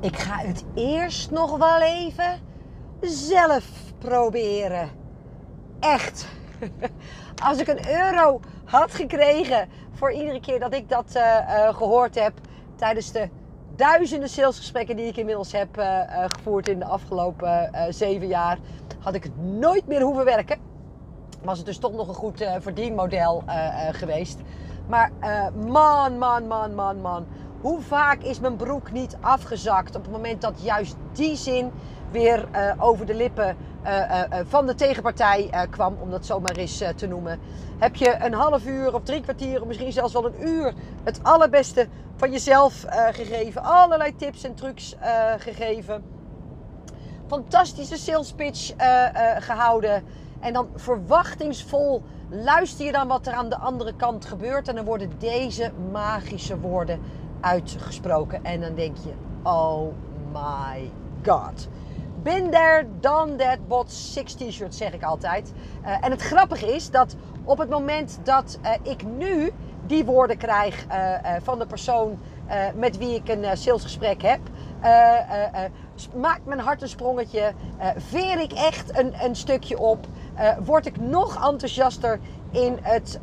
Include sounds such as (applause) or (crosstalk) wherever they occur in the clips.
ik ga het eerst nog wel even zelf proberen. Echt. (laughs) Als ik een euro had gekregen voor iedere keer dat ik dat uh, uh, gehoord heb tijdens de duizenden salesgesprekken die ik inmiddels heb uh, gevoerd in de afgelopen zeven jaar, had ik het nooit meer hoeven werken. Was het dus toch nog een goed verdienmodel geweest. Maar man, man, man, man, man. Hoe vaak is mijn broek niet afgezakt op het moment dat juist die zin weer uh, over de lippen uh, uh, van de tegenpartij kwam, om dat zomaar eens te noemen. Heb je een half uur of drie kwartier of misschien zelfs wel een uur het allerbeste van jezelf gegeven. Allerlei tips en trucs gegeven. Fantastische sales pitch gehouden. En dan verwachtingsvol luister je dan wat er aan de andere kant gebeurt. En dan worden deze magische woorden uitgesproken. En dan denk je, oh my god. Been done that, bought six t-shirts, zeg ik altijd. Uh, en het grappige is dat op het moment dat uh, ik nu die woorden krijg uh, van de persoon met wie ik een salesgesprek heb, maakt mijn hart een sprongetje, veer ik echt een, een stukje op, word ik nog enthousiaster in het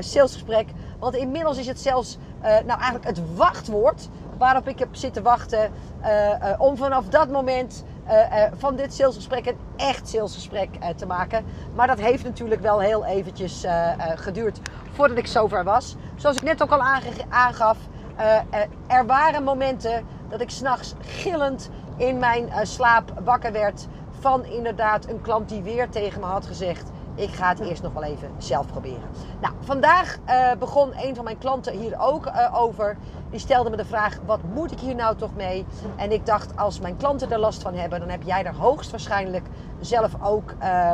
salesgesprek. Want inmiddels is het zelfs nou eigenlijk het wachtwoord waarop ik heb zitten wachten om vanaf dat moment van dit salesgesprek een echt salesgesprek te maken. Maar dat heeft natuurlijk wel heel eventjes geduurd voordat ik zover was. Zoals ik net ook al aangaf, er waren momenten dat ik s'nachts gillend in mijn slaap wakker werd van inderdaad een klant die weer tegen me had gezegd ik ga het eerst nog wel even zelf proberen. Nou, vandaag uh, begon een van mijn klanten hier ook uh, over. Die stelde me de vraag: wat moet ik hier nou toch mee? En ik dacht, als mijn klanten er last van hebben, dan heb jij er hoogstwaarschijnlijk zelf ook uh,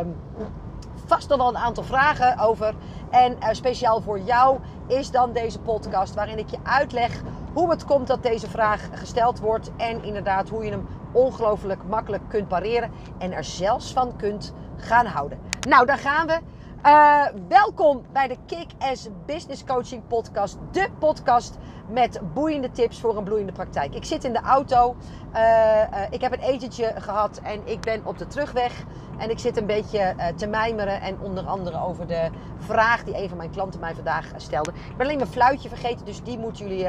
vast nog wel een aantal vragen over. En uh, speciaal voor jou is dan deze podcast waarin ik je uitleg hoe het komt dat deze vraag gesteld wordt. En inderdaad hoe je hem ongelooflijk makkelijk kunt pareren en er zelfs van kunt gaan houden. Nou, daar gaan we. Uh, welkom bij de Kick-Ass Business Coaching Podcast. De podcast met boeiende tips voor een bloeiende praktijk. Ik zit in de auto. Uh, uh, ik heb een etentje gehad en ik ben op de terugweg. En ik zit een beetje te mijmeren. En onder andere over de vraag die een van mijn klanten mij vandaag stelde. Ik ben alleen mijn fluitje vergeten. Dus die moeten jullie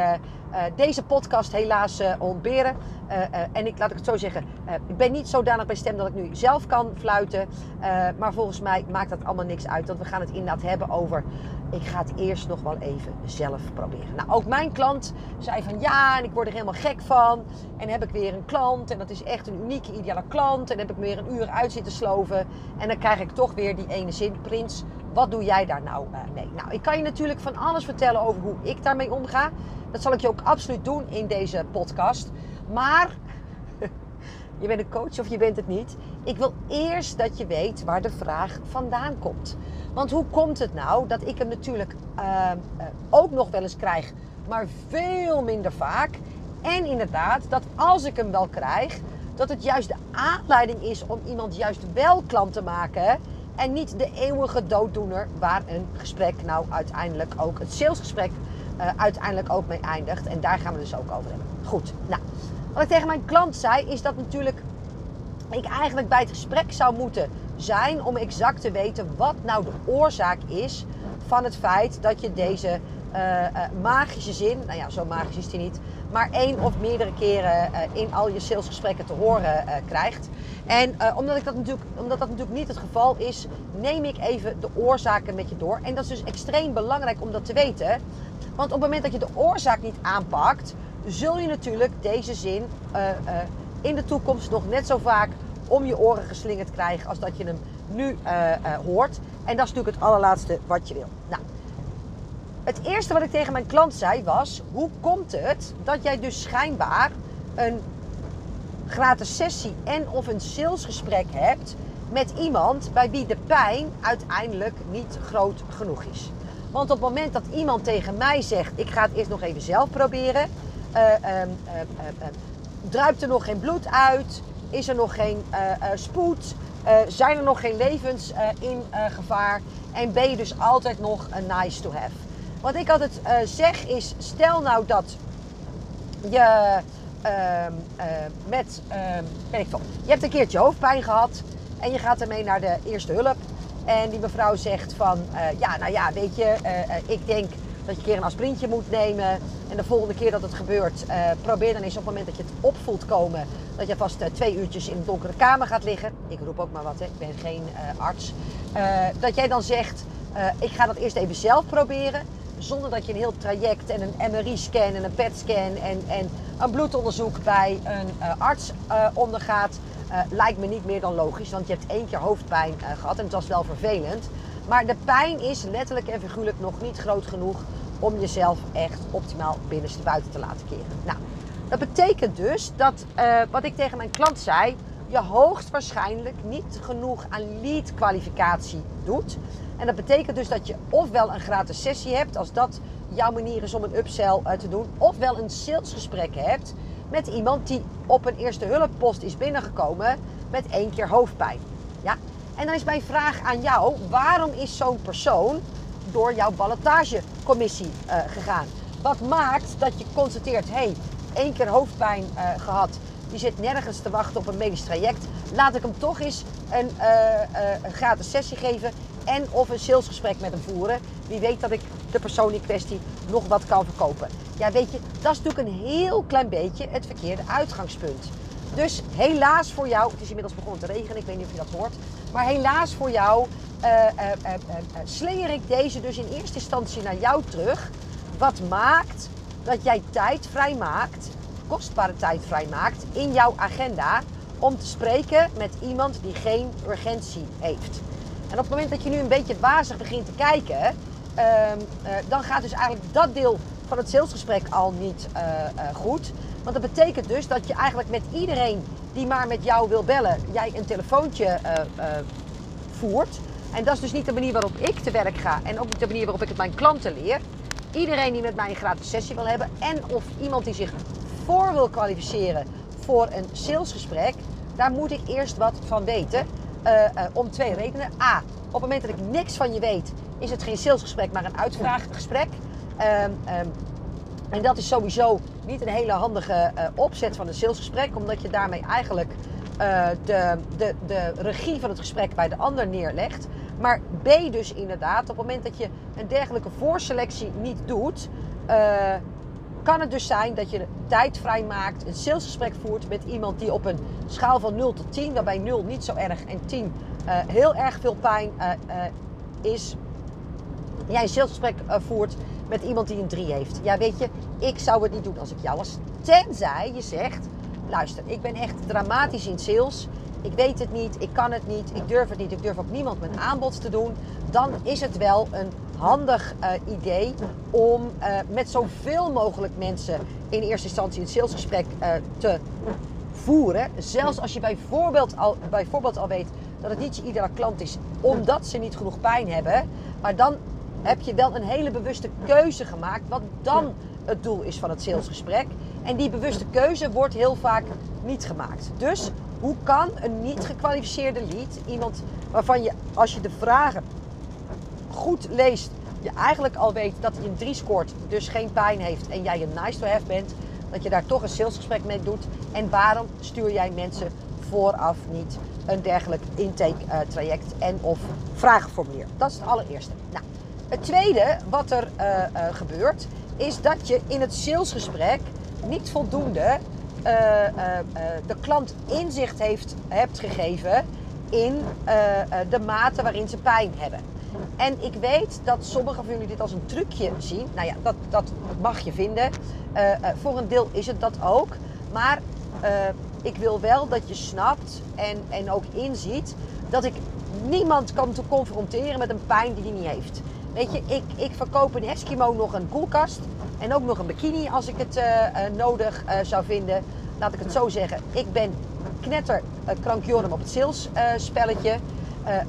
deze podcast helaas ontberen. en ik laat ik het zo zeggen. ik ben niet zodanig bij stem dat ik nu zelf kan fluiten. maar volgens mij maakt dat allemaal niks uit. Want we gaan het inderdaad hebben over ik ga het eerst nog wel even zelf proberen. Nou, ook mijn klant zei van ja, en ik word er helemaal gek van. En heb ik weer een klant en dat is echt een unieke, ideale klant. En heb ik weer een uur uit zitten sloven. En dan krijg ik toch weer die ene zin, Prins, wat doe jij daar nou uh, mee? Nou, ik kan je natuurlijk van alles vertellen over hoe ik daarmee omga. Dat zal ik je ook absoluut doen in deze podcast. Maar je bent een coach of je bent het niet. Ik wil eerst dat je weet waar de vraag vandaan komt. Want hoe komt het nou dat ik hem natuurlijk uh, ook nog wel eens krijg, maar veel minder vaak. En inderdaad, dat als ik hem wel krijg, dat het juist de aanleiding is om iemand juist wel klant te maken. En niet de eeuwige dooddoener waar een gesprek nou uiteindelijk ook, het salesgesprek uh, uiteindelijk ook mee eindigt. En daar gaan we dus ook over hebben. Goed, nou, wat ik tegen mijn klant zei is dat natuurlijk ik eigenlijk bij het gesprek zou moeten zijn om exact te weten wat nou de oorzaak is van het feit dat je deze uh, uh, magische zin, nou ja, zo magisch is die niet, maar één of meerdere keren uh, in al je salesgesprekken te horen krijgt. En omdat, ik dat natuurlijk, omdat dat natuurlijk niet het geval is, neem ik even de oorzaken met je door. En dat is dus extreem belangrijk om dat te weten. Want op het moment dat je de oorzaak niet aanpakt, zul je natuurlijk deze zin in de toekomst nog net zo vaak om je oren geslingerd krijgen als dat je hem nu uh, hoort. En dat is natuurlijk het allerlaatste wat je wil. Nou, het eerste wat ik tegen mijn klant zei was: hoe komt het dat jij dus schijnbaar een gratis sessie en of een salesgesprek hebt met iemand bij wie de pijn uiteindelijk niet groot genoeg is? Want op het moment dat iemand tegen mij zegt: ik ga het eerst nog even zelf proberen, druipt er nog geen bloed uit, is er nog geen uh, uh, spoed, zijn er nog geen levens in gevaar en ben je dus altijd nog een nice to have. Wat ik altijd zeg is, stel nou dat je ehm, eh, met, ehm, weet ik veel, je hebt een keertje hoofdpijn gehad en je gaat ermee naar de eerste hulp. En die mevrouw zegt van, eh, ja, nou ja, weet je, eh, eh, ik denk dat je een keer een aspirintje moet nemen. En de volgende keer dat het gebeurt, eh, probeer dan eens op het moment dat je het opvoelt komen, dat je vast eh, twee uurtjes in een donkere kamer gaat liggen. Ik roep ook maar wat, hè. ik ben geen eh, arts. Dat jij dan zegt, ik ga dat eerst even zelf proberen. Zonder dat je een heel traject en een MRI-scan en een PET-scan en, en een bloedonderzoek bij een arts ondergaat. lijkt me niet meer dan logisch, want je hebt één keer hoofdpijn eh, gehad en het was wel vervelend. Maar de pijn is letterlijk en figuurlijk nog niet groot genoeg om jezelf echt optimaal binnenste buiten te laten keren. Nou, dat betekent dus dat, eh, wat ik tegen mijn klant zei, je hoogstwaarschijnlijk niet genoeg aan lead kwalificatie doet. En dat betekent dus dat je ofwel een gratis sessie hebt, als dat jouw manier is om een upsell eh, te doen, ofwel een salesgesprek hebt met iemand die op een eerste hulppost is binnengekomen met één keer hoofdpijn. Ja? En dan is mijn vraag aan jou, waarom is zo'n persoon door jouw ballotagecommissie eh, gegaan? Wat maakt dat je constateert, hé, hey, één keer hoofdpijn eh, gehad, die zit nergens te wachten op een medisch traject. Laat ik hem toch eens een, eh, een gratis sessie geven en of een salesgesprek met hem voeren. Wie weet dat ik de persoon in kwestie nog wat kan verkopen. Ja, weet je, dat is natuurlijk een heel klein beetje het verkeerde uitgangspunt. Dus helaas voor jou, het is inmiddels begonnen te regenen, ik weet niet of je dat hoort. Maar helaas voor jou eh, eh, eh, slinger ik deze dus in eerste instantie naar jou terug. Wat maakt dat jij tijd vrijmaakt, kostbare tijd vrijmaakt in jouw agenda om te spreken met iemand die geen urgentie heeft. En op het moment dat je nu een beetje wazig begint te kijken, ehm, eh, dan gaat dus eigenlijk dat deel van het salesgesprek al niet goed. Want dat betekent dus dat je eigenlijk met iedereen die maar met jou wil bellen, jij een telefoontje eh, eh, voert. En dat is dus niet de manier waarop ik te werk ga en ook niet de manier waarop ik het mijn klanten leer. Iedereen die met mij een gratis sessie wil hebben en of iemand die zich voor wil kwalificeren voor een salesgesprek, daar moet ik eerst wat van weten. Eh, om twee redenen. A, op het moment dat ik niks van je weet, is het geen salesgesprek, maar een uitvraaggesprek. Ehm, ehm, en dat is sowieso niet een hele handige eh, opzet van een salesgesprek, omdat je daarmee eigenlijk eh, de, de, de regie van het gesprek bij de ander neerlegt. Maar B dus inderdaad, op het moment dat je een dergelijke voorselectie niet doet, eh, kan het dus zijn dat je tijd vrijmaakt, een salesgesprek voert met iemand die op een schaal van 0 tot 10, waarbij 0 niet zo erg en 10 eh, heel erg veel pijn is, jij een salesgesprek voert met iemand die een 3 heeft. Ja, weet je, ik zou het niet doen als ik jou was. Tenzij je zegt, luister, ik ben echt dramatisch in sales. Ik weet het niet, ik kan het niet, ik durf het niet, ik durf ook niemand mijn aanbod te doen. Dan is het wel een handig eh, idee om eh, met zoveel mogelijk mensen in eerste instantie een salesgesprek eh, te voeren. Zelfs als je bijvoorbeeld al, bijvoorbeeld al weet dat het niet iedere klant is, omdat ze niet genoeg pijn hebben. Maar dan heb je wel een hele bewuste keuze gemaakt, wat dan het doel is van het salesgesprek. En die bewuste keuze wordt heel vaak niet gemaakt. Dus hoe kan een niet gekwalificeerde lead, iemand waarvan je als je de vragen goed leest, je eigenlijk al weet dat hij een 3 scoort, dus geen pijn heeft en jij een nice to have bent, dat je daar toch een salesgesprek mee doet. En waarom stuur jij mensen vooraf niet een dergelijk intake eh, traject en of vragenformulier? Dat is het allereerste. Nou, het tweede wat er eh, eh, gebeurt, is dat je in het salesgesprek niet voldoende eh, de klant inzicht heeft, hebt gegeven in de mate waarin ze pijn hebben. En ik weet dat sommigen van jullie dit als een trucje zien. Nou ja, dat, dat mag je vinden. Voor een deel is het dat ook. Maar ik wil wel dat je snapt en, en ook inziet dat ik niemand kan te confronteren met een pijn die hij niet heeft. Weet je, ik, ik verkoop een Eskimo nog een koelkast en ook nog een bikini als ik het eh, eh, nodig eh, zou vinden. Laat ik het zo zeggen. Ik ben knetter krankjorum op het sales spelletje.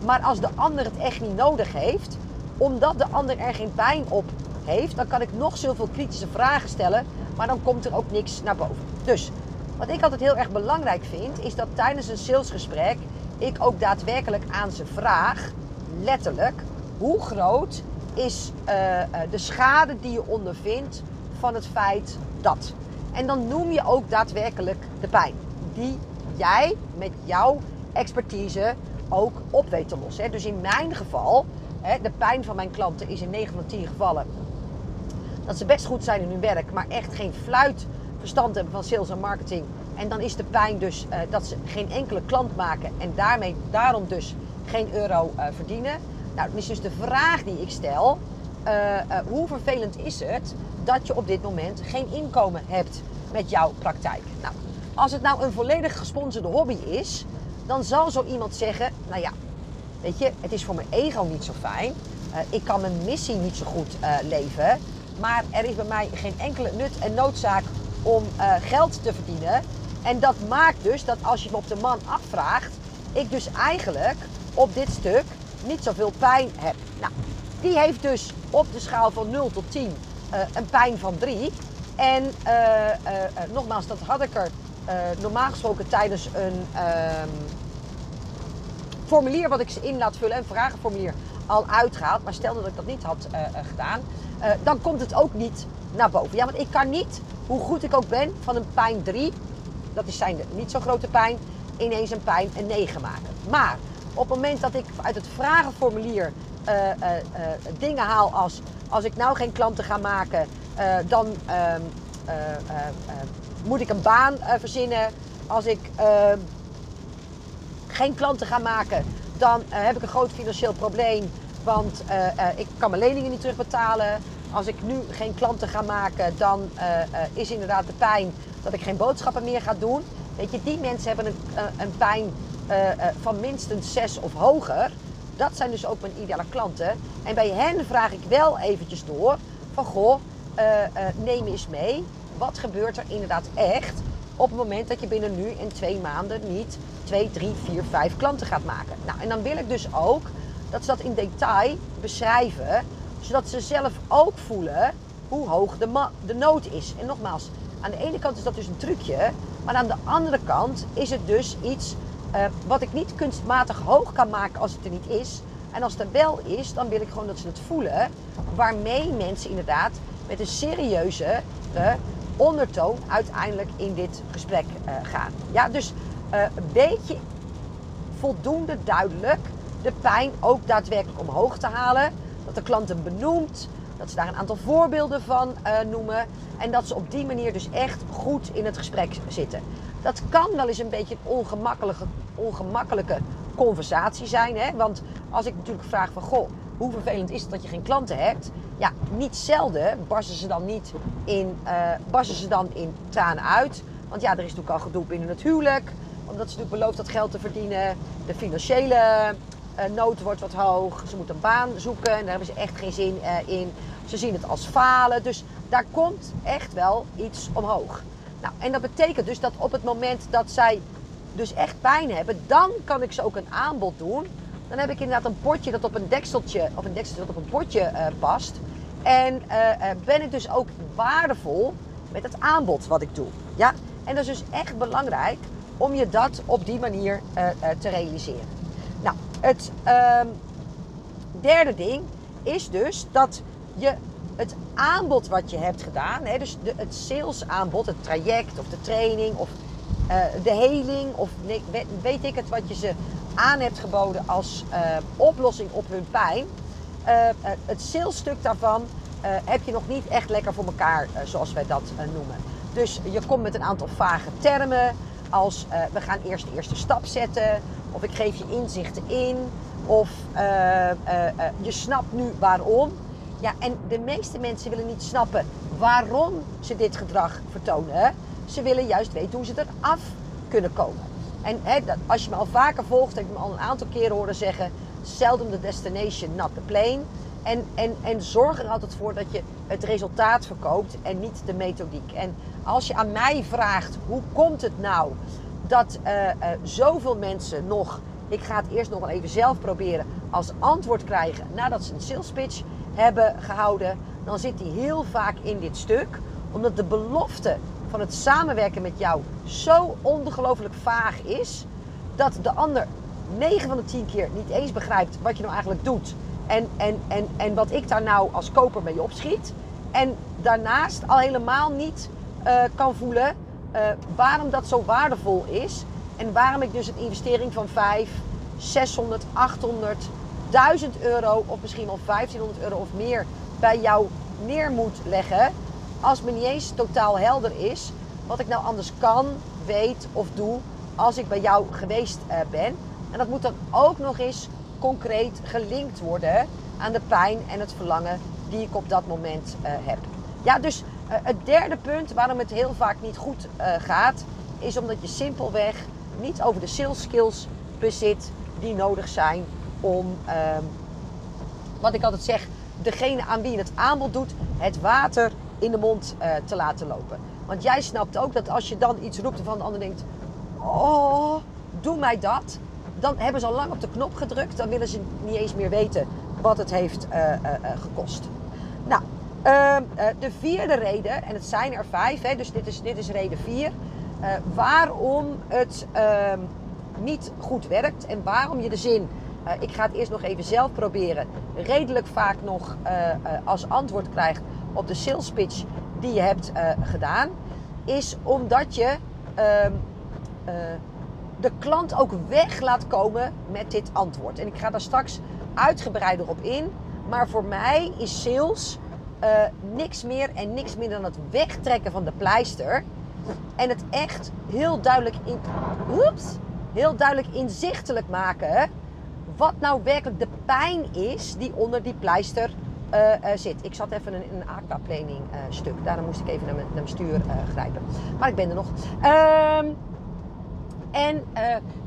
Maar als de ander het echt niet nodig heeft, omdat de ander er geen pijn op heeft, dan kan ik nog zoveel kritische vragen stellen, maar dan komt er ook niks naar boven. Dus wat ik altijd heel erg belangrijk vind, is dat tijdens een salesgesprek ik ook daadwerkelijk aan ze vraag, letterlijk, hoe groot is eh, eh, de schade die je ondervindt van het feit dat. En dan noem je ook daadwerkelijk de pijn. Die jij met jouw expertise ook op weet te lossen. Dus in mijn geval, de pijn van mijn klanten is in 9 van 10 gevallen dat ze best goed zijn in hun werk, maar echt geen fluit verstand hebben van sales en marketing. En dan is de pijn dus uh, dat ze geen enkele klant maken en daarmee, daarom dus geen euro verdienen. Nou, dan is dus de vraag die ik stel, uh, hoe vervelend is het dat je op dit moment geen inkomen hebt met jouw praktijk? Nou, als het nou een volledig gesponsorde hobby is, dan zal zo iemand zeggen, nou ja, weet je, het is voor mijn ego niet zo fijn. ik kan mijn missie niet zo goed leven. Maar er is bij mij geen enkele nut en noodzaak om geld te verdienen. En dat maakt dus dat als je me op de man afvraagt, ik dus eigenlijk op dit stuk niet zoveel pijn heb. Nou, die heeft dus op de schaal van 0 tot 10 uh, eh, een pijn van 3. En uh, nogmaals, dat had ik er normaal gesproken tijdens een ehm, formulier wat ik ze in laat vullen, een vragenformulier, al uitgehaald. Maar stel dat ik dat niet had gedaan, dan komt het ook niet naar boven. Ja, want ik kan niet, hoe goed ik ook ben, van een pijn 3, dat is zijn niet zo grote pijn, ineens een pijn een 9 maken. Maar op het moment dat ik uit het vragenformulier uh, uh, dingen haal als, als ik nou geen klanten ga maken, dan ehm, moet ik een baan verzinnen. Als ik ehm, geen klanten ga maken, dan heb ik een groot financieel probleem. Want ik kan mijn leningen niet terugbetalen. Als ik nu geen klanten ga maken, dan is inderdaad de pijn dat ik geen boodschappen meer ga doen. Weet je, die mensen hebben een, een pijn van minstens 6 of hoger. Dat zijn dus ook mijn ideale klanten. En bij hen vraag ik wel eventjes door van goh, neem eens mee. Wat gebeurt er inderdaad echt op het moment dat je binnen nu in twee maanden niet 2, 3, 4, 5 klanten gaat maken? Nou, en dan wil ik dus ook dat ze dat in detail beschrijven, zodat ze zelf ook voelen hoe hoog de, de nood is. En nogmaals, aan de ene kant is dat dus een trucje, maar aan de andere kant is het dus iets uh, wat ik niet kunstmatig hoog kan maken als het er niet is. En als het er wel is, dan wil ik gewoon dat ze het voelen, waarmee mensen inderdaad met een serieuze uh, ondertoon uiteindelijk in dit gesprek uh, gaan. Ja, dus een beetje voldoende duidelijk de pijn ook daadwerkelijk omhoog te halen. Dat de klant hem benoemt, dat ze daar een aantal voorbeelden van noemen. En dat ze op die manier dus echt goed in het gesprek zitten. Dat kan wel eens een beetje een ongemakkelijke, ongemakkelijke conversatie zijn. Hè? Want als ik natuurlijk vraag van, goh, hoe vervelend is het dat je geen klanten hebt? Ja, niet zelden barsten ze dan niet in, uh, barsten ze dan in tranen uit. Want ja, er is natuurlijk al gedoe binnen het huwelijk. Omdat ze natuurlijk belooft dat geld te verdienen. De financiële uh, nood wordt wat hoog. Ze moeten een baan zoeken en daar hebben ze echt geen zin uh, in. Ze zien het als falen. Dus daar komt echt wel iets omhoog. Nou, en dat betekent dus dat op het moment dat zij dus echt pijn hebben, dan kan ik ze ook een aanbod doen. Dan heb ik inderdaad een potje dat op een dekseltje, of een dekseltje dat op een potje uh, past. En ben ik dus ook waardevol met het aanbod wat ik doe. Ja? En dat is dus echt belangrijk om je dat op die manier te realiseren. Nou, het um, derde ding is dus dat je het aanbod wat je hebt gedaan, hè, dus de, het salesaanbod, het traject of de training of uh, de heling of weet ik het wat je ze aan hebt geboden als uh, oplossing op hun pijn. Uh, het salesstuk daarvan heb je nog niet echt lekker voor elkaar, zoals wij dat noemen. Dus je komt met een aantal vage termen als we gaan eerst de eerste stap zetten, of ik geef je inzichten in. Of je snapt nu waarom. Ja, en de meeste mensen willen niet snappen waarom ze dit gedrag vertonen. Ze willen juist weten hoe ze eraf kunnen komen. En hè, dat, als je me al vaker volgt, heb ik me al een aantal keren horen zeggen: seldom the destination, not the plane. En, en, en zorg er altijd voor dat je het resultaat verkoopt en niet de methodiek. En als je aan mij vraagt: hoe komt het nou dat uh, uh, zoveel mensen nog, ik ga het eerst nog wel even zelf proberen, als antwoord krijgen nadat ze een sales pitch hebben gehouden, dan zit die heel vaak in dit stuk. Omdat de belofte van het samenwerken met jou zo ongelooflijk vaag is, dat de ander 9 van de 10 keer niet eens begrijpt wat je nou eigenlijk doet. En, en, en, en wat ik daar nou als koper mee opschiet. En daarnaast al helemaal niet eh, kan voelen. eh, waarom dat zo waardevol is. En waarom ik dus een investering van 5, 600, 800, 1000 euro of misschien wel 1500 euro of meer bij jou neer moet leggen. Als me niet eens totaal helder is wat ik nou anders kan, weet of doe als ik bij jou geweest eh, ben. En dat moet dan ook nog eens concreet gelinkt worden aan de pijn en het verlangen die ik op dat moment eh, heb. Ja, dus eh, het derde punt waarom het heel vaak niet goed gaat, is omdat je simpelweg niet over de sales skills bezit die nodig zijn om, ehm, wat ik altijd zeg, degene aan wie je het aanbod doet, het water in de mond eh, te laten lopen. Want jij snapt ook dat als je dan iets roept waarvan de ander denkt, oh, doe mij dat. Dan hebben ze al lang op de knop gedrukt. Dan willen ze niet eens meer weten wat het heeft eh, eh, gekost. Nou, ehm, eh, de vierde reden, en het zijn er vijf, hè, dus dit is, dit is reden vier. waarom het ehm, niet goed werkt en waarom je de zin, ik ga het eerst nog even zelf proberen, redelijk vaak nog eh, eh, als antwoord krijgt op de sales pitch die je hebt eh, gedaan, is omdat je ehm, eh, de klant ook weg laat komen met dit antwoord. En ik ga daar straks uitgebreider op in. Maar voor mij is sales eh, niks meer en niks minder dan het wegtrekken van de pleister. En het echt heel duidelijk, in, heel duidelijk inzichtelijk maken wat nou werkelijk de pijn is die onder die pleister eh, eh, zit. Ik zat even in een, aquaplaning eh, stuk. Daarom moest ik even naar mijn, naar mijn stuur grijpen. Maar ik ben er nog. Ehm, en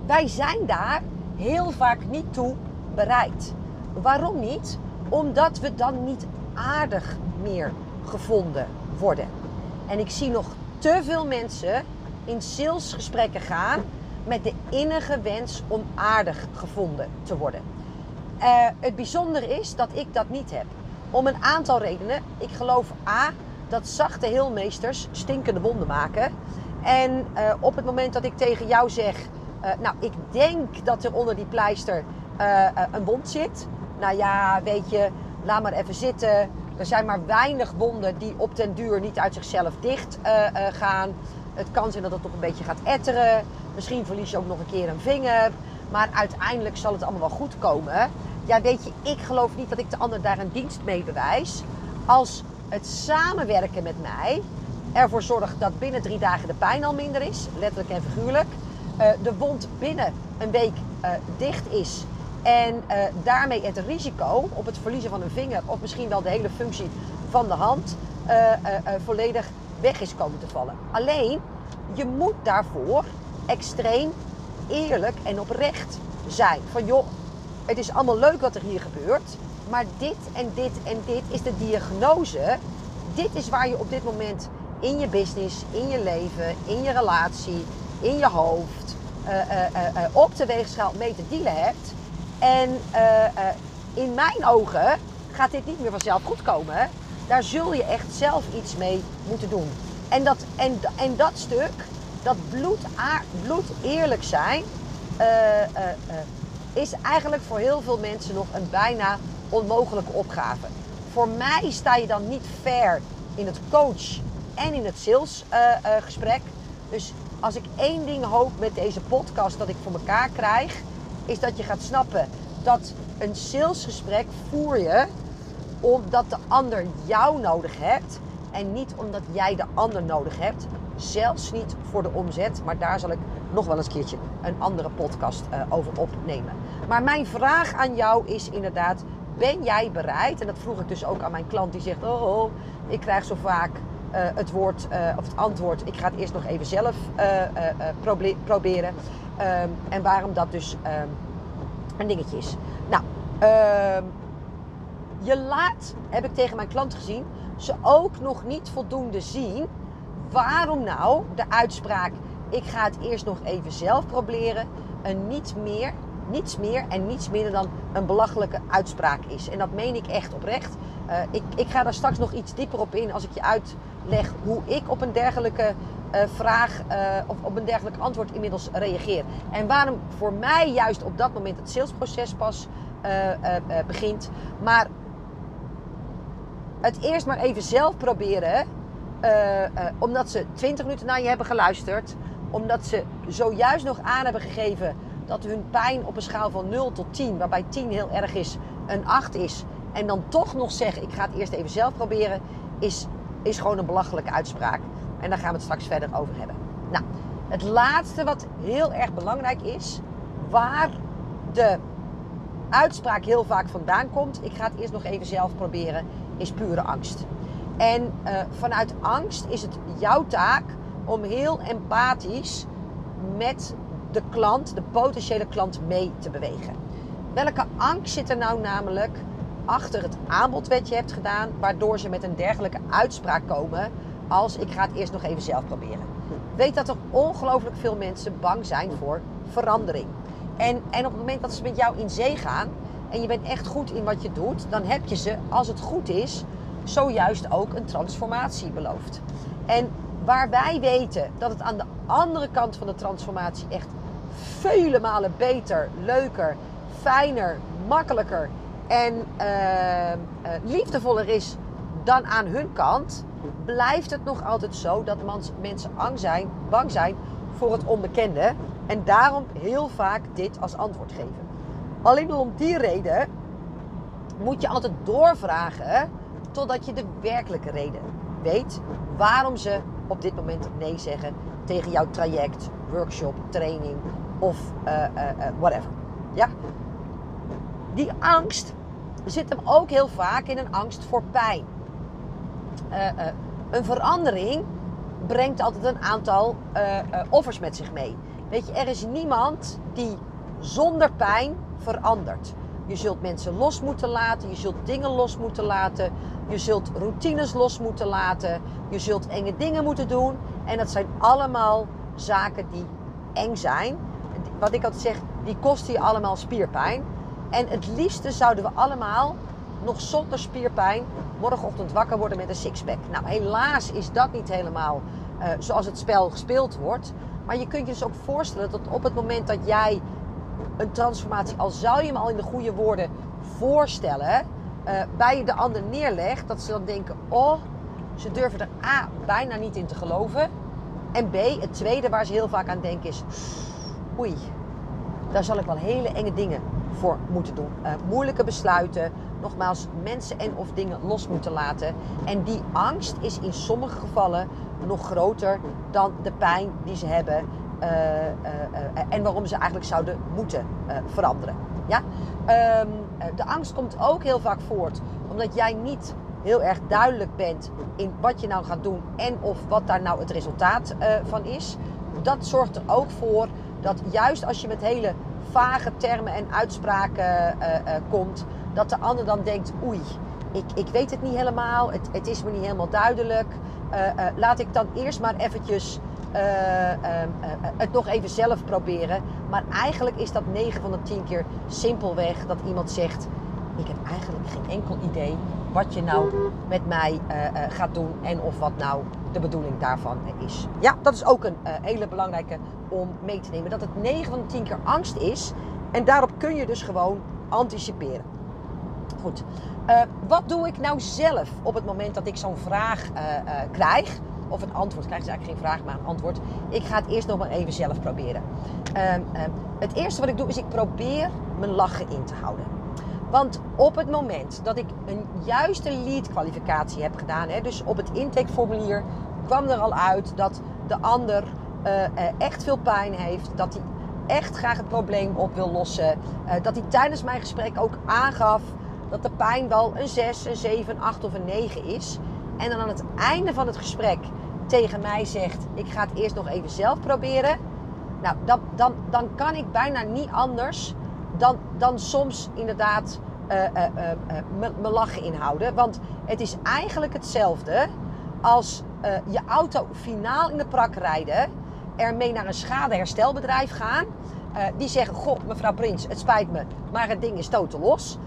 wij zijn daar heel vaak niet toe bereid. Waarom niet? Omdat we dan niet aardig meer gevonden worden. En ik zie nog te veel mensen in salesgesprekken gaan met de innige wens om aardig gevonden te worden. Eh, het bijzondere is dat ik dat niet heb. Om een aantal redenen. Ik geloof A, dat zachte heelmeesters stinkende wonden maken. En eh, op het moment dat ik tegen jou zeg, eh, nou ik denk dat er onder die pleister een wond zit. Nou ja, weet je, laat maar even zitten. Er zijn maar weinig wonden die op den duur niet uit zichzelf dicht gaan. Het kan zijn dat het nog een beetje gaat etteren. Misschien verlies je ook nog een keer een vinger. Maar uiteindelijk zal het allemaal wel goed komen. Ja, weet je, ik geloof niet dat ik de ander daar een dienst mee bewijs. Als het samenwerken met mij ervoor zorgt dat binnen drie dagen de pijn al minder is, letterlijk en figuurlijk. eh, de wond binnen een week eh, dicht is. En eh, daarmee het risico op het verliezen van een vinger of misschien wel de hele functie van de hand volledig weg is komen te vallen. Alleen, je moet daarvoor extreem eerlijk en oprecht zijn. Van joh, het is allemaal leuk wat er hier gebeurt, maar dit en dit en dit is de diagnose. Dit is waar je op dit moment in je business, in je leven, in je relatie, in je hoofd, eh, eh, eh, op de weegschaal mee te dealen hebt. En in mijn ogen gaat dit niet meer vanzelf goed komen. Daar zul je echt zelf iets mee moeten doen. En dat, en dat stuk, dat bloed, bloed eerlijk zijn, eh, eh, eh, is eigenlijk voor heel veel mensen nog een bijna onmogelijke opgave. Voor mij sta je dan niet fair in het coach en in het salesgesprek. dus als ik één ding hoop met deze podcast dat ik voor elkaar krijg, is dat je gaat snappen dat een salesgesprek voer je omdat de ander jou nodig hebt en niet omdat jij de ander nodig hebt. Zelfs niet voor de omzet, maar daar zal ik nog wel eens een keertje een andere podcast eh, over opnemen. Maar mijn vraag aan jou is inderdaad, ben jij bereid? En dat vroeg ik dus ook aan mijn klant die zegt, oh, oh ik krijg zo vaak eh, het woord eh, of het antwoord, ik ga het eerst nog even zelf proberen. Ehm, en waarom dat dus ehm, een dingetje is. Nou, ehm, je laat, heb ik tegen mijn klant gezien, ze ook nog niet voldoende zien waarom nou de uitspraak ik ga het eerst nog even zelf proberen een niet meer, niets meer en niets minder dan een belachelijke uitspraak is. En dat meen ik echt oprecht. Eh, ik, ik ga daar straks nog iets dieper op in als ik je uitleg hoe ik op een dergelijke eh, vraag eh, of op een dergelijk antwoord inmiddels reageer. En waarom voor mij juist op dat moment het salesproces pas begint. Maar het eerst maar even zelf proberen eh, eh, omdat ze 20 minuten naar je hebben geluisterd. Omdat ze zojuist nog aan hebben gegeven dat hun pijn op een schaal van 0 tot 10, waarbij 10 heel erg is, een 8 is. En dan toch nog zeggen, ik ga het eerst even zelf proberen, is, is gewoon een belachelijke uitspraak. En daar gaan we het straks verder over hebben. Nou, het laatste wat heel erg belangrijk is, waar de uitspraak heel vaak vandaan komt, ik ga het eerst nog even zelf proberen, is pure angst. En uh, vanuit angst is het jouw taak om heel empathisch met de klant, de potentiële klant, mee te bewegen. Welke angst zit er nou namelijk achter het aanbod wat je hebt gedaan, waardoor ze met een dergelijke uitspraak komen als ik ga het eerst nog even zelf proberen. Weet dat er ongelooflijk veel mensen bang zijn voor verandering. En, en op het moment dat ze met jou in zee gaan en je bent echt goed in wat je doet, dan heb je ze, als het goed is, zojuist ook een transformatie beloofd. En waar wij weten dat het aan de andere kant van de transformatie echt vele malen beter, leuker, fijner, makkelijker en uh, uh, liefdevoller is dan aan hun kant, blijft het nog altijd zo dat mensen zijn, bang zijn voor het onbekende en daarom heel vaak dit als antwoord geven. Alleen om die reden moet je altijd doorvragen totdat je de werkelijke reden weet waarom ze op dit moment nee zeggen tegen jouw traject, workshop, training of uh, whatever. Ja? Die angst zit hem ook heel vaak in een angst voor pijn. een verandering brengt altijd een aantal offers met zich mee. Weet je, er is niemand die zonder pijn verandert. Je zult mensen los moeten laten, je zult dingen los moeten laten, je zult routines los moeten laten, je zult enge dingen moeten doen. En dat zijn allemaal zaken die eng zijn. Wat ik altijd zeg, die kosten je allemaal spierpijn. En het liefste zouden we allemaal nog zonder spierpijn morgenochtend wakker worden met een sixpack. Nou, helaas is dat niet helemaal uh, zoals het spel gespeeld wordt. Maar je kunt je dus ook voorstellen dat op het moment dat jij een transformatie, al zou je hem al in de goede woorden voorstellen, uh, bij de ander neerlegt, dat ze dan denken: oh, ze durven er A bijna niet in te geloven. En B, het tweede waar ze heel vaak aan denken is: oei, daar zal ik wel hele enge dingen voor moeten doen. Uh, moeilijke besluiten, nogmaals, mensen en of dingen los moeten laten. En die angst is in sommige gevallen nog groter dan de pijn die ze hebben. Uh, uh, en waarom ze eigenlijk zouden moeten veranderen. Ja? Ehm, de angst komt ook heel vaak voort omdat jij niet heel erg duidelijk bent in wat je nou gaat doen en of wat daar nou het resultaat van is. Dat zorgt er ook voor dat juist als je met hele vage termen en uitspraken komt, dat de ander dan denkt: oei, ik, ik weet het niet helemaal, het, het is me niet helemaal duidelijk. Laat ik dan eerst maar eventjes het nog even zelf proberen. Maar eigenlijk is dat 9 van de 10 keer simpelweg dat iemand zegt: Ik heb eigenlijk geen enkel idee wat je nou met mij gaat doen en of wat nou de bedoeling daarvan is. Ja, dat is ook een hele belangrijke om mee te nemen. Dat het 9 van de 10 keer angst is en daarop kun je dus gewoon anticiperen. Goed. Wat doe ik nou zelf op het moment dat ik zo'n vraag krijg? Of een antwoord krijg, is eigenlijk geen vraag, maar een antwoord. Ik ga het eerst nog maar even zelf proberen. Ehm, ehm, het eerste wat ik doe, is ik probeer mijn lachen in te houden. Want op het moment dat ik een juiste lead kwalificatie heb gedaan, hè, dus op het intakeformulier kwam er al uit dat de ander echt veel pijn heeft, dat hij echt graag het probleem op wil lossen, dat hij tijdens mijn gesprek ook aangaf dat de pijn wel een 6, een 7, een 8 of een 9 is. En dan aan het einde van het gesprek tegen mij zegt: Ik ga het eerst nog even zelf proberen. Nou, dan, dan, dan kan ik bijna niet anders dan, dan soms inderdaad uh, uh, uh, mijn lachen inhouden. Want het is eigenlijk hetzelfde als je auto finaal in de prak rijden, ermee naar een schadeherstelbedrijf gaan. die zeggen: Goh, mevrouw Prins, het spijt me, maar het ding is totaal los.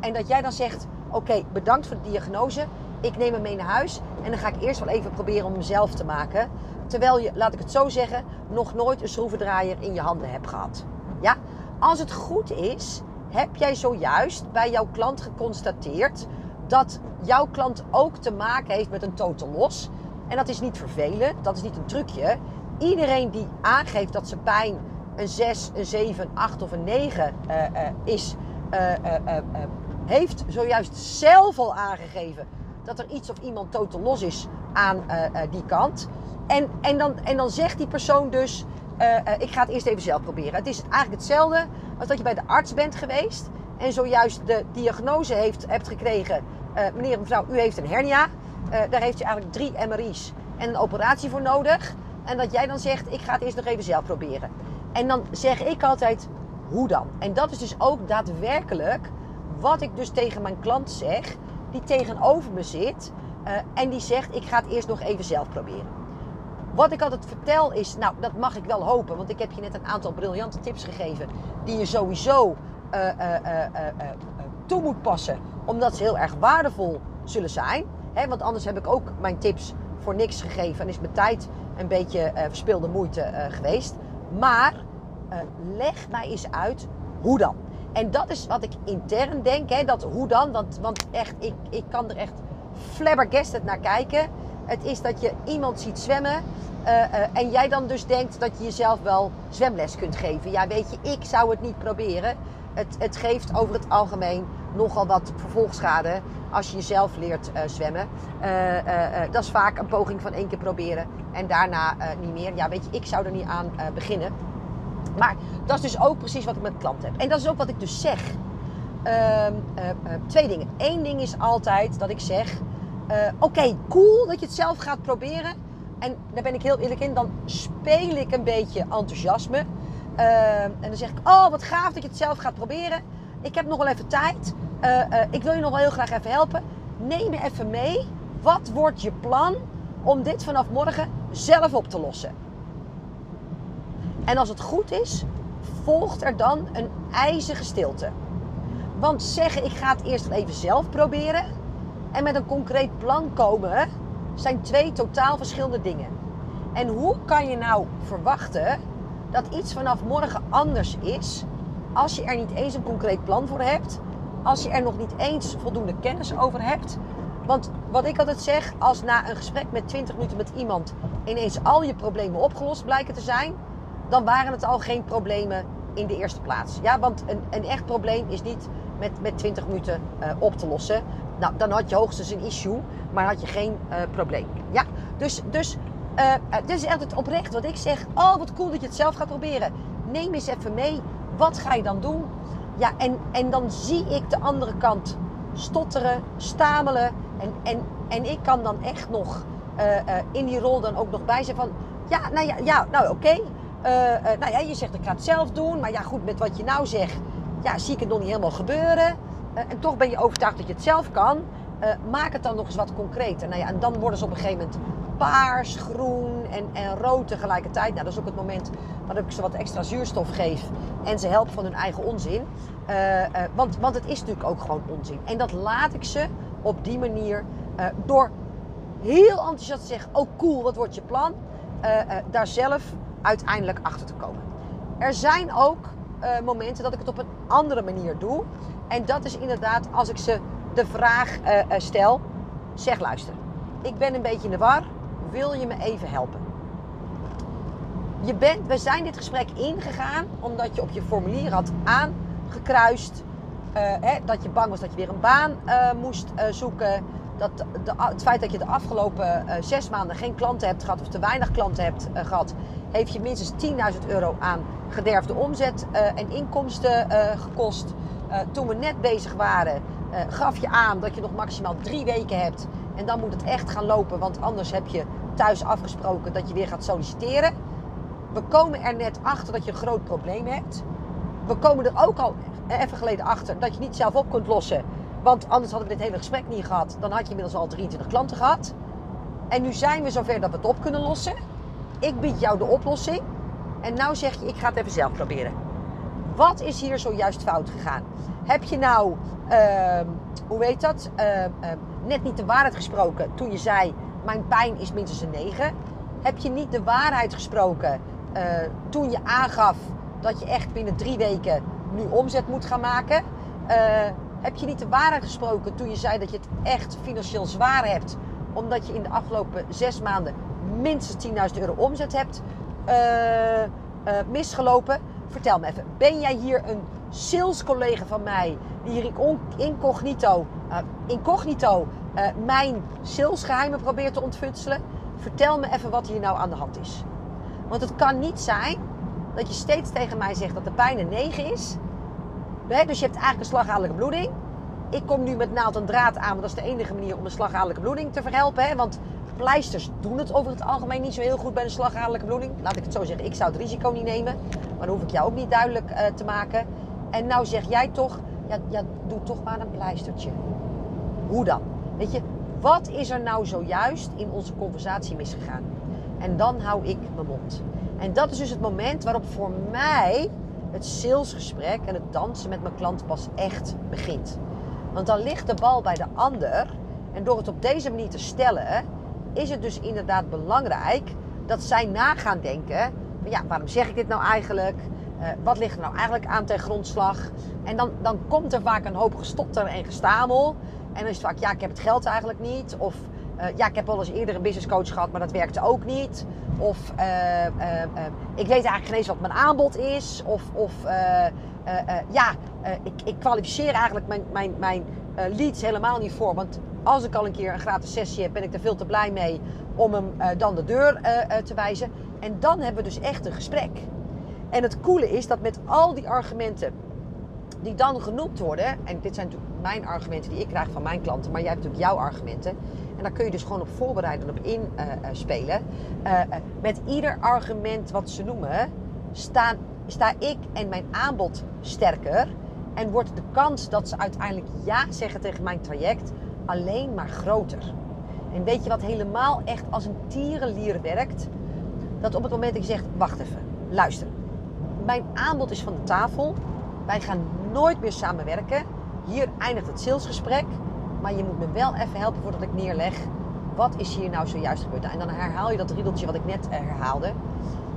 En dat jij dan zegt: Oké, bedankt voor de diagnose. Ik neem hem mee naar huis. En dan ga ik eerst wel even proberen om hem zelf te maken. Terwijl je, laat ik het zo zeggen, nog nooit een schroevendraaier in je handen hebt gehad. Ja? Als het goed is, heb jij zojuist bij jouw klant geconstateerd dat jouw klant ook te maken heeft met een totaal los. En dat is niet vervelend, dat is niet een trucje. Iedereen die aangeeft dat zijn pijn een 6, een 7, een 8 of een 9 uh, uh, is, uh, heeft zojuist zelf al aangegeven dat er iets of iemand totaal los is aan die kant. En, en, dan, en dan zegt die persoon dus, ik ga het eerst even zelf proberen. Het is eigenlijk hetzelfde als dat je bij de arts bent geweest en zojuist de diagnose heeft, hebt gekregen, meneer en mevrouw, u heeft een hernia. daar heeft u eigenlijk drie MRI's en een operatie voor nodig. En dat jij dan zegt, ik ga het eerst nog even zelf proberen. En dan zeg ik altijd, hoe dan? En dat is dus ook daadwerkelijk wat ik dus tegen mijn klant zeg, die tegenover me zit uh, en die zegt, ik ga het eerst nog even zelf proberen. Wat ik altijd vertel is, nou dat mag ik wel hopen, want ik heb je net een aantal briljante tips gegeven die je sowieso uh, uh, toe moet passen, omdat ze heel erg waardevol zullen zijn. Want anders heb ik ook mijn tips voor niks gegeven en is mijn tijd een beetje verspilde moeite geweest. Maar leg mij eens uit hoe dan. En dat is wat ik intern denk, hè, dat hoe dan. Want, want echt, ik, ik kan er echt flabbergasted naar kijken. Het is dat je iemand ziet zwemmen uh, uh, en jij dan dus denkt dat je jezelf wel zwemles kunt geven. Ja, weet je, ik zou het niet proberen. Het, het geeft over het algemeen nogal wat vervolgschade als je jezelf leert uh, zwemmen. dat is vaak een poging van één keer proberen en daarna niet meer. Ja, weet je, ik zou er niet aan beginnen. Maar dat is dus ook precies wat ik met klanten heb. En dat is ook wat ik dus zeg. Uh, uh, uh, twee dingen. Eén ding is altijd dat ik zeg: Oké, cool dat je het zelf gaat proberen. En daar ben ik heel eerlijk in. Dan speel ik een beetje enthousiasme. Ehm, en dan zeg ik: Oh, wat gaaf dat je het zelf gaat proberen. Ik heb nog wel even tijd. ik wil je nog wel heel graag even helpen. Neem me even mee. Wat wordt je plan om dit vanaf morgen zelf op te lossen? En als het goed is, volgt er dan een ijzige stilte. Want zeggen ik ga het eerst even zelf proberen en met een concreet plan komen zijn twee totaal verschillende dingen. En hoe kan je nou verwachten dat iets vanaf morgen anders is als je er niet eens een concreet plan voor hebt, als je er nog niet eens voldoende kennis over hebt? Want wat ik altijd zeg, als na een gesprek met 20 minuten met iemand ineens al je problemen opgelost blijken te zijn, dan waren het al geen problemen in de eerste plaats. Ja, want een, een echt probleem is niet met, met 20 minuten uh, op te lossen. Nou, dan had je hoogstens een issue, maar had je geen uh, probleem. Ja, dus, dus uh, dit is altijd oprecht wat ik zeg. Oh, wat cool dat je het zelf gaat proberen. Neem eens even mee. Wat ga je dan doen? Ja, en, en dan zie ik de andere kant stotteren, stamelen. En, en, en ik kan dan echt nog in die rol dan ook nog bij zijn van... Ja, nou ja, ja nou oké. Uh, uh, nou ja, je zegt ik ga het zelf doen. Maar ja, goed, met wat je nou zegt, ja, zie ik het nog niet helemaal gebeuren. Uh, en toch ben je overtuigd dat je het zelf kan. maak het dan nog eens wat concreter. Nou ja, en dan worden ze op een gegeven moment paars, groen en, en rood tegelijkertijd. Nou, dat is ook het moment waarop ik ze wat extra zuurstof geef. En ze helpen van hun eigen onzin. want, want het is natuurlijk ook gewoon onzin. En dat laat ik ze op die manier door heel enthousiast te zeggen: Oh, cool, wat wordt je plan? daar zelf uiteindelijk achter te komen. Er zijn ook uh, momenten dat ik het op een andere manier doe. En dat is inderdaad als ik ze de vraag uh, stel: zeg luister, ik ben een beetje in de war, wil je me even helpen? Je bent, we zijn dit gesprek ingegaan omdat je op je formulier had aangekruist hè, dat je bang was dat je weer een baan moest zoeken dat de, het feit dat je de afgelopen uh, zes maanden geen klanten hebt gehad of te weinig klanten hebt uh, gehad, heeft je minstens 10.000 euro aan gederfde omzet uh, en inkomsten gekost. toen we net bezig waren, gaf je aan dat je nog maximaal drie weken hebt. En dan moet het echt gaan lopen, want anders heb je thuis afgesproken dat je weer gaat solliciteren. We komen er net achter dat je een groot probleem hebt. We komen er ook al even geleden achter dat je niet zelf op kunt lossen want anders hadden we dit hele gesprek niet gehad. Dan had je inmiddels al 23 klanten gehad. En nu zijn we zover dat we het op kunnen lossen. Ik bied jou de oplossing. En nou zeg je, ik ga het even zelf proberen. Wat is hier zojuist fout gegaan? Heb je nou, uh, hoe weet dat, uh, uh, net niet de waarheid gesproken toen je zei, mijn pijn is minstens een 9? Heb je niet de waarheid gesproken eh, toen je aangaf dat je echt binnen drie weken nu omzet moet gaan maken? Eh, heb je niet de waarheid gesproken toen je zei dat je het echt financieel zwaar hebt omdat je in de afgelopen zes maanden minstens 10.000 euro omzet hebt uh, uh, misgelopen. Vertel me even, ben jij hier een salescollega van mij die hier incognito, uh, incognito mijn salesgeheimen probeert te ontfutselen? Vertel me even wat hier nou aan de hand is. Want het kan niet zijn dat je steeds tegen mij zegt dat de pijn een 9 is. Dus je hebt eigenlijk een slagadelijke bloeding. Ik kom nu met naald en draad aan, want dat is de enige manier om een slagadelijke bloeding te verhelpen. Want pleisters doen het over het algemeen niet zo heel goed bij een slagadelijke bloeding. Laat ik het zo zeggen, ik zou het risico niet nemen. Maar dan hoef ik jou ook niet duidelijk uh, te maken. En nou zeg jij toch, ja, ja, doe toch maar een pleistertje. Hoe dan? Weet je, wat is er nou zojuist in onze conversatie misgegaan? En dan hou ik mijn mond. En dat is dus het moment waarop voor mij het salesgesprek en het dansen met mijn klant pas echt begint. Want dan ligt de bal bij de ander. En door het op deze manier te stellen, is het dus inderdaad belangrijk dat zij na gaan denken: ja, waarom zeg ik dit nou eigenlijk? Uh, wat ligt er nou eigenlijk aan ten grondslag? En dan, dan komt er vaak een hoop gestotter en gestamel. En dan is het vaak, ja, ik heb het geld eigenlijk niet. Of uh, ja, ik heb wel eens eerder een business coach gehad, maar dat werkte ook niet. Of uh, ik weet eigenlijk geen eens wat mijn aanbod is. Of, of ja, ik, ik kwalificeer eigenlijk mijn, mijn, mijn leads helemaal niet voor. Want als ik al een keer een gratis sessie heb, ben ik er veel te blij mee om hem dan de deur te wijzen. En dan hebben we dus echt een gesprek. En het coole is dat met al die argumenten die dan genoemd worden, en dit zijn natuurlijk mijn argumenten die ik krijg van mijn klanten, maar jij hebt natuurlijk jouw argumenten. En daar kun je dus gewoon op voorbereiden en op inspelen. Uh, uh, met ieder argument wat ze noemen, sta, sta ik en mijn aanbod sterker. En wordt de kans dat ze uiteindelijk ja zeggen tegen mijn traject alleen maar groter. En weet je wat helemaal echt als een tierenlier werkt? Dat op het moment dat je zegt, wacht even, luister. Mijn aanbod is van de tafel. Wij gaan nooit meer samenwerken. Hier eindigt het salesgesprek. Maar je moet me wel even helpen voordat ik neerleg. Wat is hier nou zojuist gebeurd? En dan herhaal je dat riedeltje wat ik net eh, herhaalde.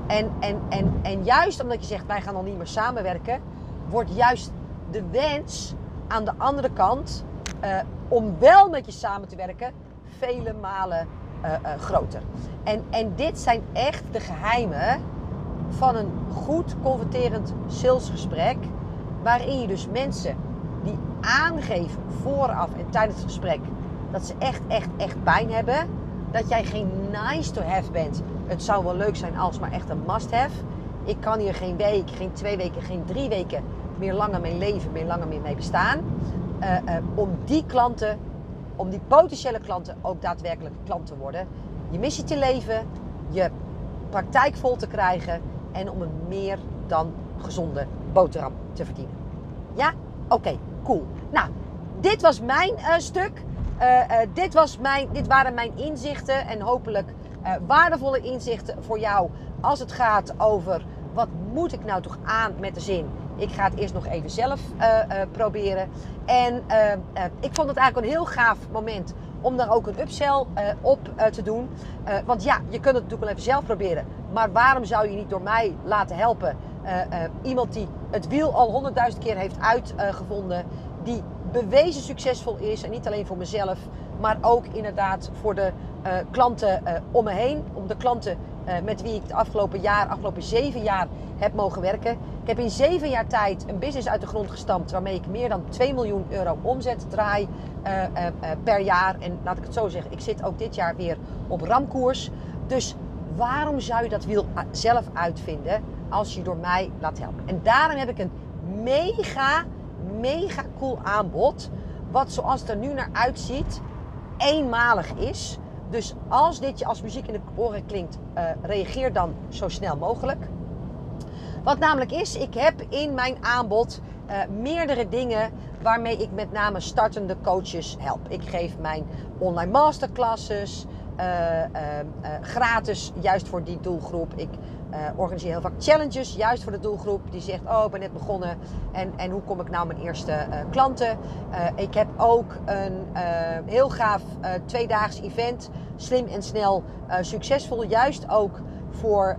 En, en, en, en juist omdat je zegt wij gaan al niet meer samenwerken, wordt juist de wens aan de andere kant uh, om wel met je samen te werken vele malen uh, groter. En, en dit zijn echt de geheimen van een goed converterend salesgesprek, waarin je dus mensen aangeven vooraf en tijdens het gesprek dat ze echt, echt, echt pijn hebben. Dat jij geen nice to have bent. Het zou wel leuk zijn als, maar echt een must have. Ik kan hier geen week, geen twee weken, geen drie weken meer langer mee leven, meer langer meer mee bestaan. Uh, uh, om die klanten, om die potentiële klanten ook daadwerkelijk klant te worden. Je missie te leven, je praktijk vol te krijgen en om een meer dan gezonde boterham te verdienen. Ja? Oké, cool. Nou, dit was mijn uh, stuk. Uh, uh, dit, was mijn, dit waren mijn inzichten en hopelijk waardevolle inzichten voor jou als het gaat over wat moet ik nou toch aan met de zin. Ik ga het eerst nog even zelf proberen. En ik vond het eigenlijk een heel gaaf moment om daar ook een upsell op te doen. want ja, je kunt het natuurlijk wel even zelf proberen. Maar waarom zou je niet door mij laten helpen? Iemand die het wiel al honderdduizend keer heeft uitgevonden die bewezen succesvol is. En niet alleen voor mezelf, maar ook inderdaad voor de uh, klanten om me heen. Om de klanten met wie ik het afgelopen jaar, afgelopen zeven jaar heb mogen werken. Ik heb in zeven jaar tijd een business uit de grond gestampt waarmee ik meer dan 2 miljoen euro omzet draai per jaar. En laat ik het zo zeggen, ik zit ook dit jaar weer op ramkoers. Dus waarom zou je dat wiel zelf uitvinden als je door mij laat helpen? En daarom heb ik een mega mega cool aanbod. Wat zoals het er nu naar uitziet, eenmalig is. Dus als dit je als muziek in de oren klinkt, uh, reageer dan zo snel mogelijk. Wat namelijk is, ik heb in mijn aanbod uh, meerdere dingen waarmee ik met name startende coaches help. Ik geef mijn online masterclasses uh, gratis, juist voor die doelgroep. Ik uh, organiseer heel vaak challenges, juist voor de doelgroep die zegt: Oh, ik ben net begonnen en, en hoe kom ik nou mijn eerste uh, klanten? Uh, ik heb ook een heel gaaf tweedaags event, slim en snel succesvol, juist ook voor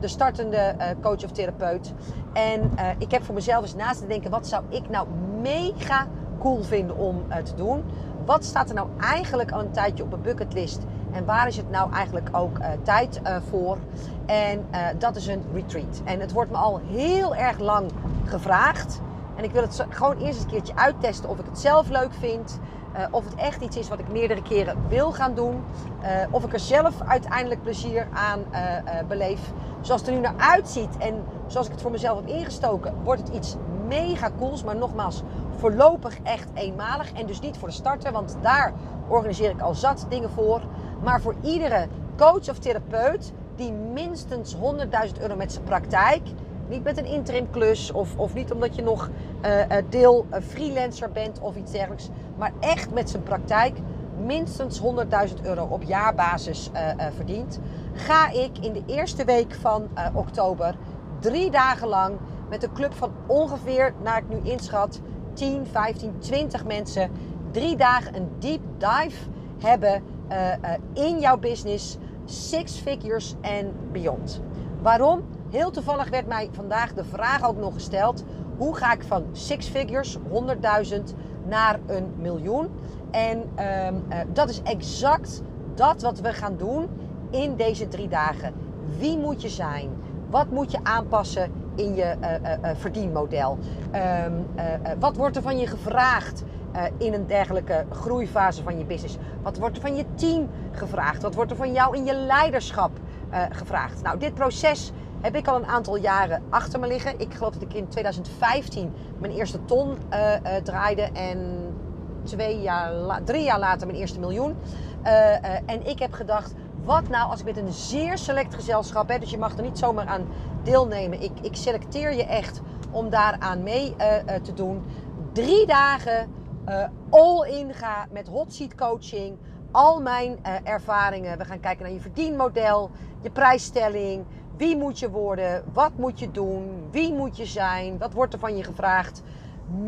de startende coach of therapeut. En ik heb voor mezelf eens naast te denken: wat zou ik nou mega cool vinden om te doen? wat staat er nou eigenlijk al een tijdje op mijn bucketlist? En waar is het nou eigenlijk ook uh, tijd uh, voor? En uh, dat is een retreat. En het wordt me al heel erg lang gevraagd. En ik wil het gewoon eerst een keertje uittesten of ik het zelf leuk vind. of het echt iets is wat ik meerdere keren wil gaan doen. of ik er zelf uiteindelijk plezier aan beleef. Zoals het er nu naar uitziet en zoals ik het voor mezelf heb ingestoken, wordt het iets mega cools. Maar nogmaals, voorlopig echt eenmalig. En dus niet voor de starter, want daar organiseer ik al zat dingen voor. Maar voor iedere coach of therapeut die minstens 100.000 euro met zijn praktijk. Niet met een interim klus of, of niet omdat je nog uh, deel uh, freelancer bent of iets dergelijks. Maar echt met zijn praktijk minstens 100.000 euro op jaarbasis verdient. Ga ik in de eerste week van oktober drie dagen lang met een club van ongeveer, naar ik nu inschat, 10, 15, 20 mensen. Drie dagen een deep dive hebben in jouw business. Six figures en beyond. Waarom? Heel toevallig werd mij vandaag de vraag ook nog gesteld. Hoe ga ik van six figures, 100.000, naar een miljoen? En uh, dat is exact dat wat we gaan doen in deze drie dagen. Wie moet je zijn? Wat moet je aanpassen in je verdienmodel? Um, wat wordt er van je gevraagd in een dergelijke groeifase van je business? Wat wordt er van je team gevraagd? Wat wordt er van jou in je leiderschap gevraagd? Nou, dit proces heb ik al een aantal jaren achter me liggen. Ik geloof dat ik in 2015 mijn eerste ton draaide en twee jaar, drie jaar later mijn eerste miljoen. en ik heb gedacht, wat nou als ik met een zeer select gezelschap, hè, dus je mag er niet zomaar aan deelnemen. Ik, ik selecteer je echt om daaraan mee te doen. Drie dagen uh, all in ga met hot seat coaching. Al mijn ervaringen. We gaan kijken naar je verdienmodel, je prijsstelling. Wie moet je worden? Wat moet je doen? Wie moet je zijn? Wat wordt er van je gevraagd?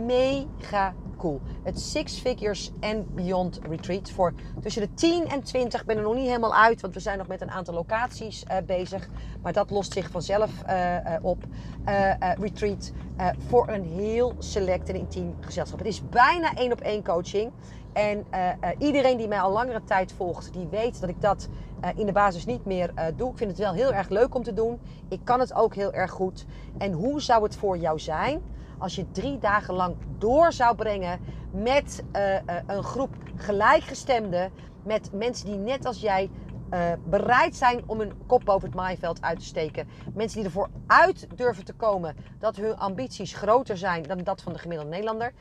Mega het Six Figures and Beyond Retreat voor tussen de 10 en 20. Ik ben er nog niet helemaal uit, want we zijn nog met een aantal locaties uh, bezig. Maar dat lost zich vanzelf uh, uh, op. retreat voor een heel select en intiem gezelschap. Het is bijna één op één coaching. En iedereen die mij al langere tijd volgt, die weet dat ik dat in de basis niet meer doe. Ik vind het wel heel erg leuk om te doen. Ik kan het ook heel erg goed. En hoe zou het voor jou zijn als je drie dagen lang door zou brengen met uh, uh, een groep gelijkgestemden, met mensen die net als jij uh, bereid zijn om hun kop boven het maaiveld uit te steken. Mensen die ervoor uit durven te komen dat hun ambities groter zijn dan dat van de gemiddelde Nederlander.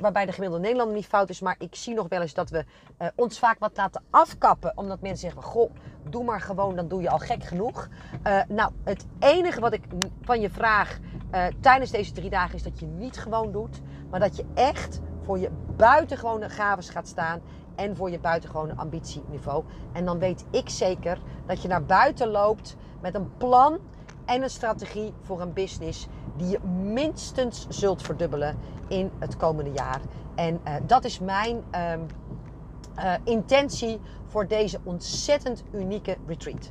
Waarbij de gemiddelde Nederlander niet fout is, maar ik zie nog wel eens dat we ons vaak wat laten afkappen. Omdat mensen zeggen: Goh, doe maar gewoon, dan doe je al gek genoeg. nou, het enige wat ik van je vraag tijdens deze drie dagen is dat je niet gewoon doet, maar dat je echt voor je buitengewone gaves gaat staan en voor je buitengewone ambitieniveau. En dan weet ik zeker dat je naar buiten loopt met een plan en een strategie voor een business die je minstens zult verdubbelen in het komende jaar. En uh, dat is mijn um, uh, intentie voor deze ontzettend unieke retreat.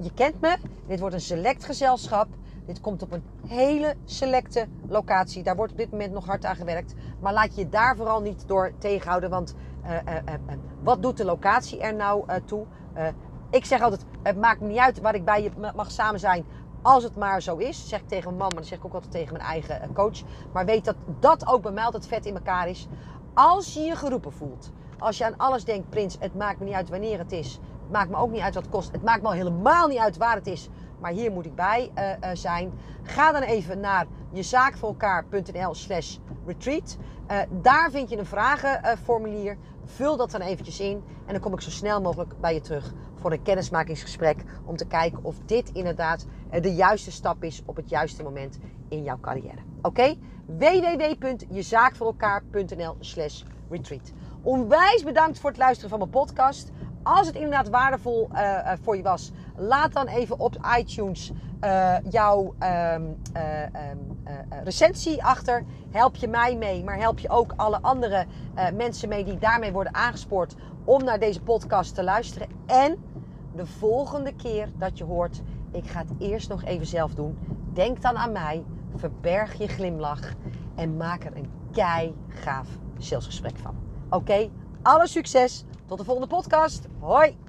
Je kent me, dit wordt een select gezelschap. Dit komt op een hele selecte locatie. Daar wordt op dit moment nog hard aan gewerkt. Maar laat je daar vooral niet door tegenhouden. Want uh, uh, uh, wat doet de locatie er nou toe? ik zeg altijd, het maakt me niet uit waar ik bij je mag samen zijn. Als het maar zo is, zeg ik tegen mijn man, maar dat zeg ik ook altijd tegen mijn eigen coach. Maar weet dat dat ook bij mij altijd vet in elkaar is. Als je je geroepen voelt, als je aan alles denkt, Prins, het maakt me niet uit wanneer het is. Maakt me ook niet uit wat het kost. Het maakt me al helemaal niet uit waar het is maar hier moet ik bij uh, uh, zijn. Ga dan even naar jezaakvoorelkaar.nl slash retreat. Uh, daar vind je een vragenformulier. Vul dat dan eventjes in en dan kom ik zo snel mogelijk bij je terug voor een kennismakingsgesprek om te kijken of dit inderdaad de juiste stap is op het juiste moment in jouw carrière. Oké? Okay? www.jezaakvoorelkaar.nl slash retreat. Onwijs bedankt voor het luisteren van mijn podcast. Als het inderdaad waardevol uh, voor je was, laat dan even op iTunes uh, jouw um, uh, um, recensie achter. Help je mij mee, maar help je ook alle andere mensen mee die daarmee worden aangespoord om naar deze podcast te luisteren. En de volgende keer dat je hoort, ik ga het eerst nog even zelf doen. Denk dan aan mij, verberg je glimlach en maak er een kei gaaf salesgesprek van. Oké? Alle succes. Tot de volgende podcast. Hoi.